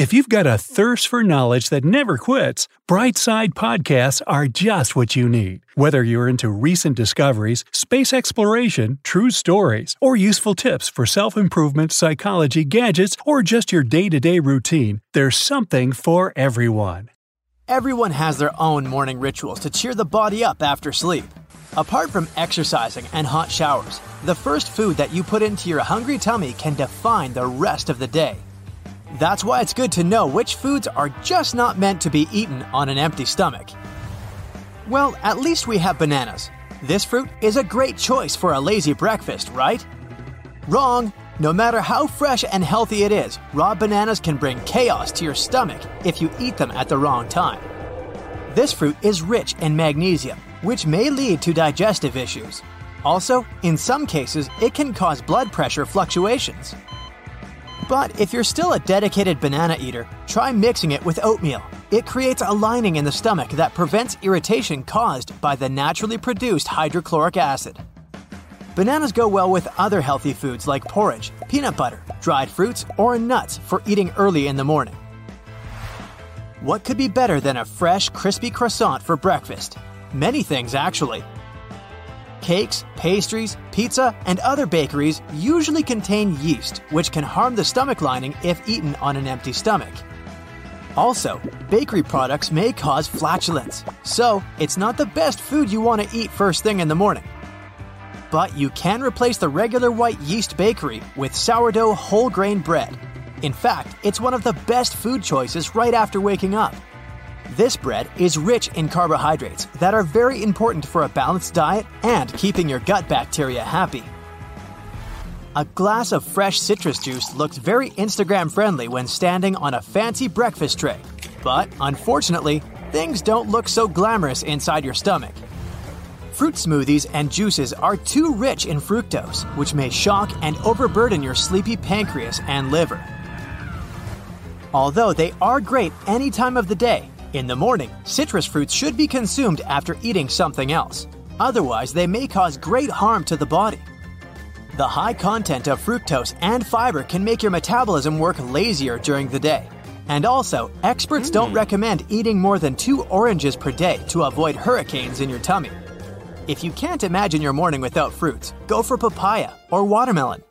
If you've got a thirst for knowledge that never quits, Brightside podcasts are just what you need. Whether you're into recent discoveries, space exploration, true stories, or useful tips for self improvement, psychology, gadgets, or just your day to day routine, there's something for everyone. Everyone has their own morning rituals to cheer the body up after sleep. Apart from exercising and hot showers, the first food that you put into your hungry tummy can define the rest of the day. That's why it's good to know which foods are just not meant to be eaten on an empty stomach. Well, at least we have bananas. This fruit is a great choice for a lazy breakfast, right? Wrong! No matter how fresh and healthy it is, raw bananas can bring chaos to your stomach if you eat them at the wrong time. This fruit is rich in magnesium, which may lead to digestive issues. Also, in some cases, it can cause blood pressure fluctuations. But if you're still a dedicated banana eater, try mixing it with oatmeal. It creates a lining in the stomach that prevents irritation caused by the naturally produced hydrochloric acid. Bananas go well with other healthy foods like porridge, peanut butter, dried fruits, or nuts for eating early in the morning. What could be better than a fresh, crispy croissant for breakfast? Many things, actually. Cakes, pastries, pizza, and other bakeries usually contain yeast, which can harm the stomach lining if eaten on an empty stomach. Also, bakery products may cause flatulence, so it's not the best food you want to eat first thing in the morning. But you can replace the regular white yeast bakery with sourdough whole grain bread. In fact, it's one of the best food choices right after waking up. This bread is rich in carbohydrates that are very important for a balanced diet and keeping your gut bacteria happy. A glass of fresh citrus juice looks very Instagram friendly when standing on a fancy breakfast tray. But unfortunately, things don't look so glamorous inside your stomach. Fruit smoothies and juices are too rich in fructose, which may shock and overburden your sleepy pancreas and liver. Although they are great any time of the day, in the morning, citrus fruits should be consumed after eating something else. Otherwise, they may cause great harm to the body. The high content of fructose and fiber can make your metabolism work lazier during the day. And also, experts don't hmm. recommend eating more than two oranges per day to avoid hurricanes in your tummy. If you can't imagine your morning without fruits, go for papaya or watermelon.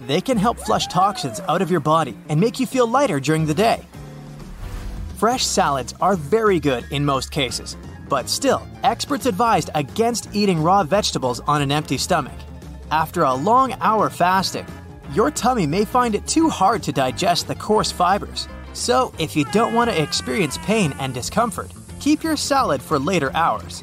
They can help flush toxins out of your body and make you feel lighter during the day. Fresh salads are very good in most cases, but still, experts advised against eating raw vegetables on an empty stomach. After a long hour fasting, your tummy may find it too hard to digest the coarse fibers. So, if you don't want to experience pain and discomfort, keep your salad for later hours.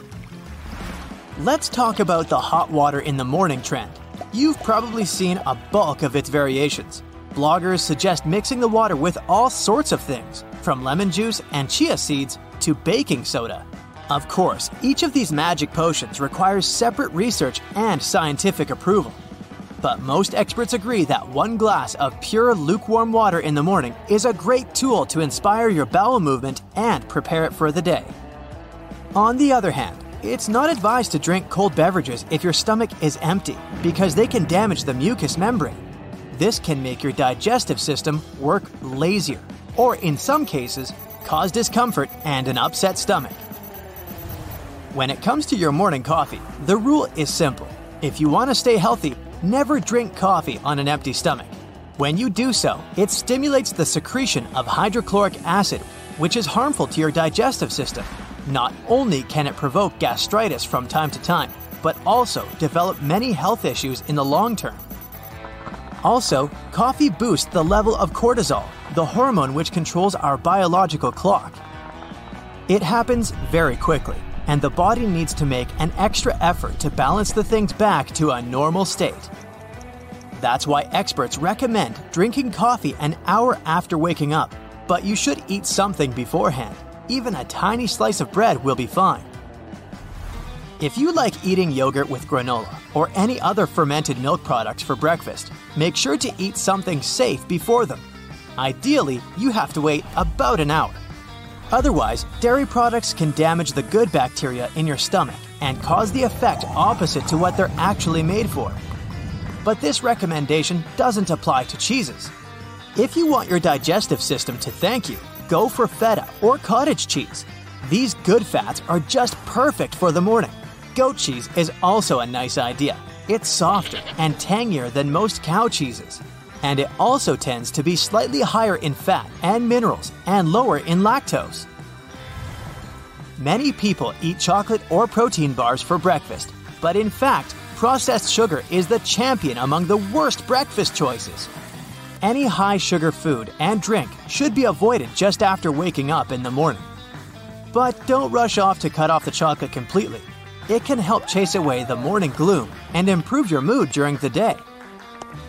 Let's talk about the hot water in the morning trend. You've probably seen a bulk of its variations. Bloggers suggest mixing the water with all sorts of things, from lemon juice and chia seeds to baking soda. Of course, each of these magic potions requires separate research and scientific approval. But most experts agree that one glass of pure lukewarm water in the morning is a great tool to inspire your bowel movement and prepare it for the day. On the other hand, it's not advised to drink cold beverages if your stomach is empty because they can damage the mucous membrane. This can make your digestive system work lazier, or in some cases, cause discomfort and an upset stomach. When it comes to your morning coffee, the rule is simple. If you want to stay healthy, never drink coffee on an empty stomach. When you do so, it stimulates the secretion of hydrochloric acid, which is harmful to your digestive system. Not only can it provoke gastritis from time to time, but also develop many health issues in the long term. Also, coffee boosts the level of cortisol, the hormone which controls our biological clock. It happens very quickly, and the body needs to make an extra effort to balance the things back to a normal state. That's why experts recommend drinking coffee an hour after waking up, but you should eat something beforehand. Even a tiny slice of bread will be fine. If you like eating yogurt with granola or any other fermented milk products for breakfast, make sure to eat something safe before them. Ideally, you have to wait about an hour. Otherwise, dairy products can damage the good bacteria in your stomach and cause the effect opposite to what they're actually made for. But this recommendation doesn't apply to cheeses. If you want your digestive system to thank you, go for feta or cottage cheese. These good fats are just perfect for the morning. Goat cheese is also a nice idea. It's softer and tangier than most cow cheeses. And it also tends to be slightly higher in fat and minerals and lower in lactose. Many people eat chocolate or protein bars for breakfast, but in fact, processed sugar is the champion among the worst breakfast choices. Any high sugar food and drink should be avoided just after waking up in the morning. But don't rush off to cut off the chocolate completely. It can help chase away the morning gloom and improve your mood during the day.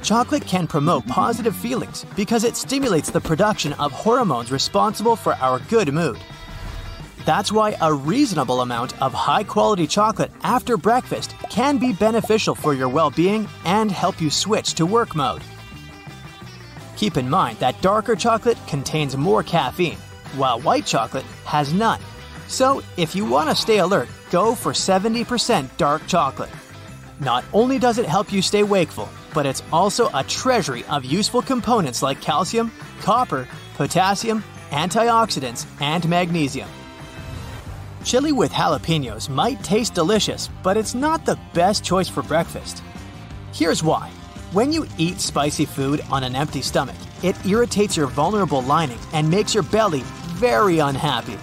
Chocolate can promote positive feelings because it stimulates the production of hormones responsible for our good mood. That's why a reasonable amount of high quality chocolate after breakfast can be beneficial for your well being and help you switch to work mode. Keep in mind that darker chocolate contains more caffeine, while white chocolate has none. So, if you want to stay alert, go for 70% dark chocolate. Not only does it help you stay wakeful, but it's also a treasury of useful components like calcium, copper, potassium, antioxidants, and magnesium. Chili with jalapenos might taste delicious, but it's not the best choice for breakfast. Here's why. When you eat spicy food on an empty stomach, it irritates your vulnerable lining and makes your belly very unhappy.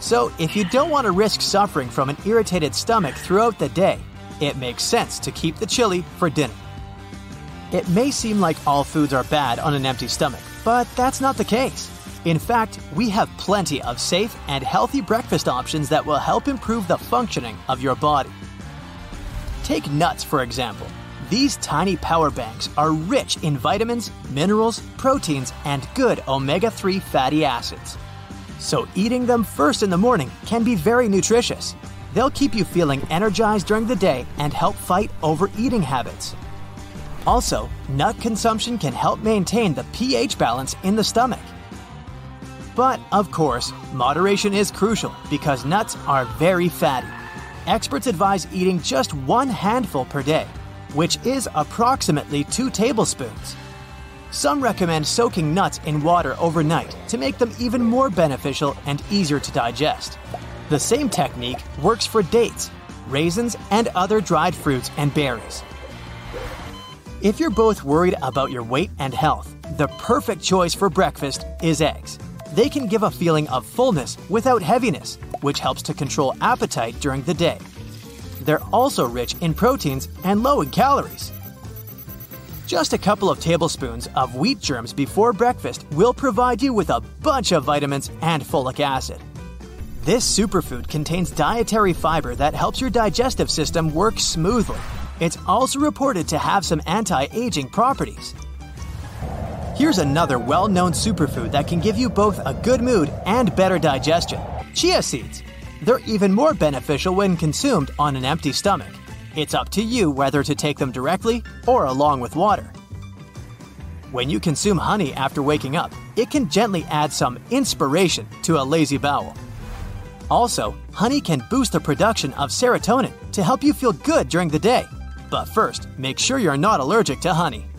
So, if you don't want to risk suffering from an irritated stomach throughout the day, it makes sense to keep the chili for dinner. It may seem like all foods are bad on an empty stomach, but that's not the case. In fact, we have plenty of safe and healthy breakfast options that will help improve the functioning of your body. Take nuts, for example. These tiny power banks are rich in vitamins, minerals, proteins, and good omega 3 fatty acids. So, eating them first in the morning can be very nutritious. They'll keep you feeling energized during the day and help fight overeating habits. Also, nut consumption can help maintain the pH balance in the stomach. But, of course, moderation is crucial because nuts are very fatty. Experts advise eating just one handful per day, which is approximately two tablespoons. Some recommend soaking nuts in water overnight to make them even more beneficial and easier to digest. The same technique works for dates, raisins, and other dried fruits and berries. If you're both worried about your weight and health, the perfect choice for breakfast is eggs. They can give a feeling of fullness without heaviness, which helps to control appetite during the day. They're also rich in proteins and low in calories. Just a couple of tablespoons of wheat germs before breakfast will provide you with a bunch of vitamins and folic acid. This superfood contains dietary fiber that helps your digestive system work smoothly. It's also reported to have some anti aging properties. Here's another well known superfood that can give you both a good mood and better digestion chia seeds. They're even more beneficial when consumed on an empty stomach. It's up to you whether to take them directly or along with water. When you consume honey after waking up, it can gently add some inspiration to a lazy bowel. Also, honey can boost the production of serotonin to help you feel good during the day. But first, make sure you're not allergic to honey.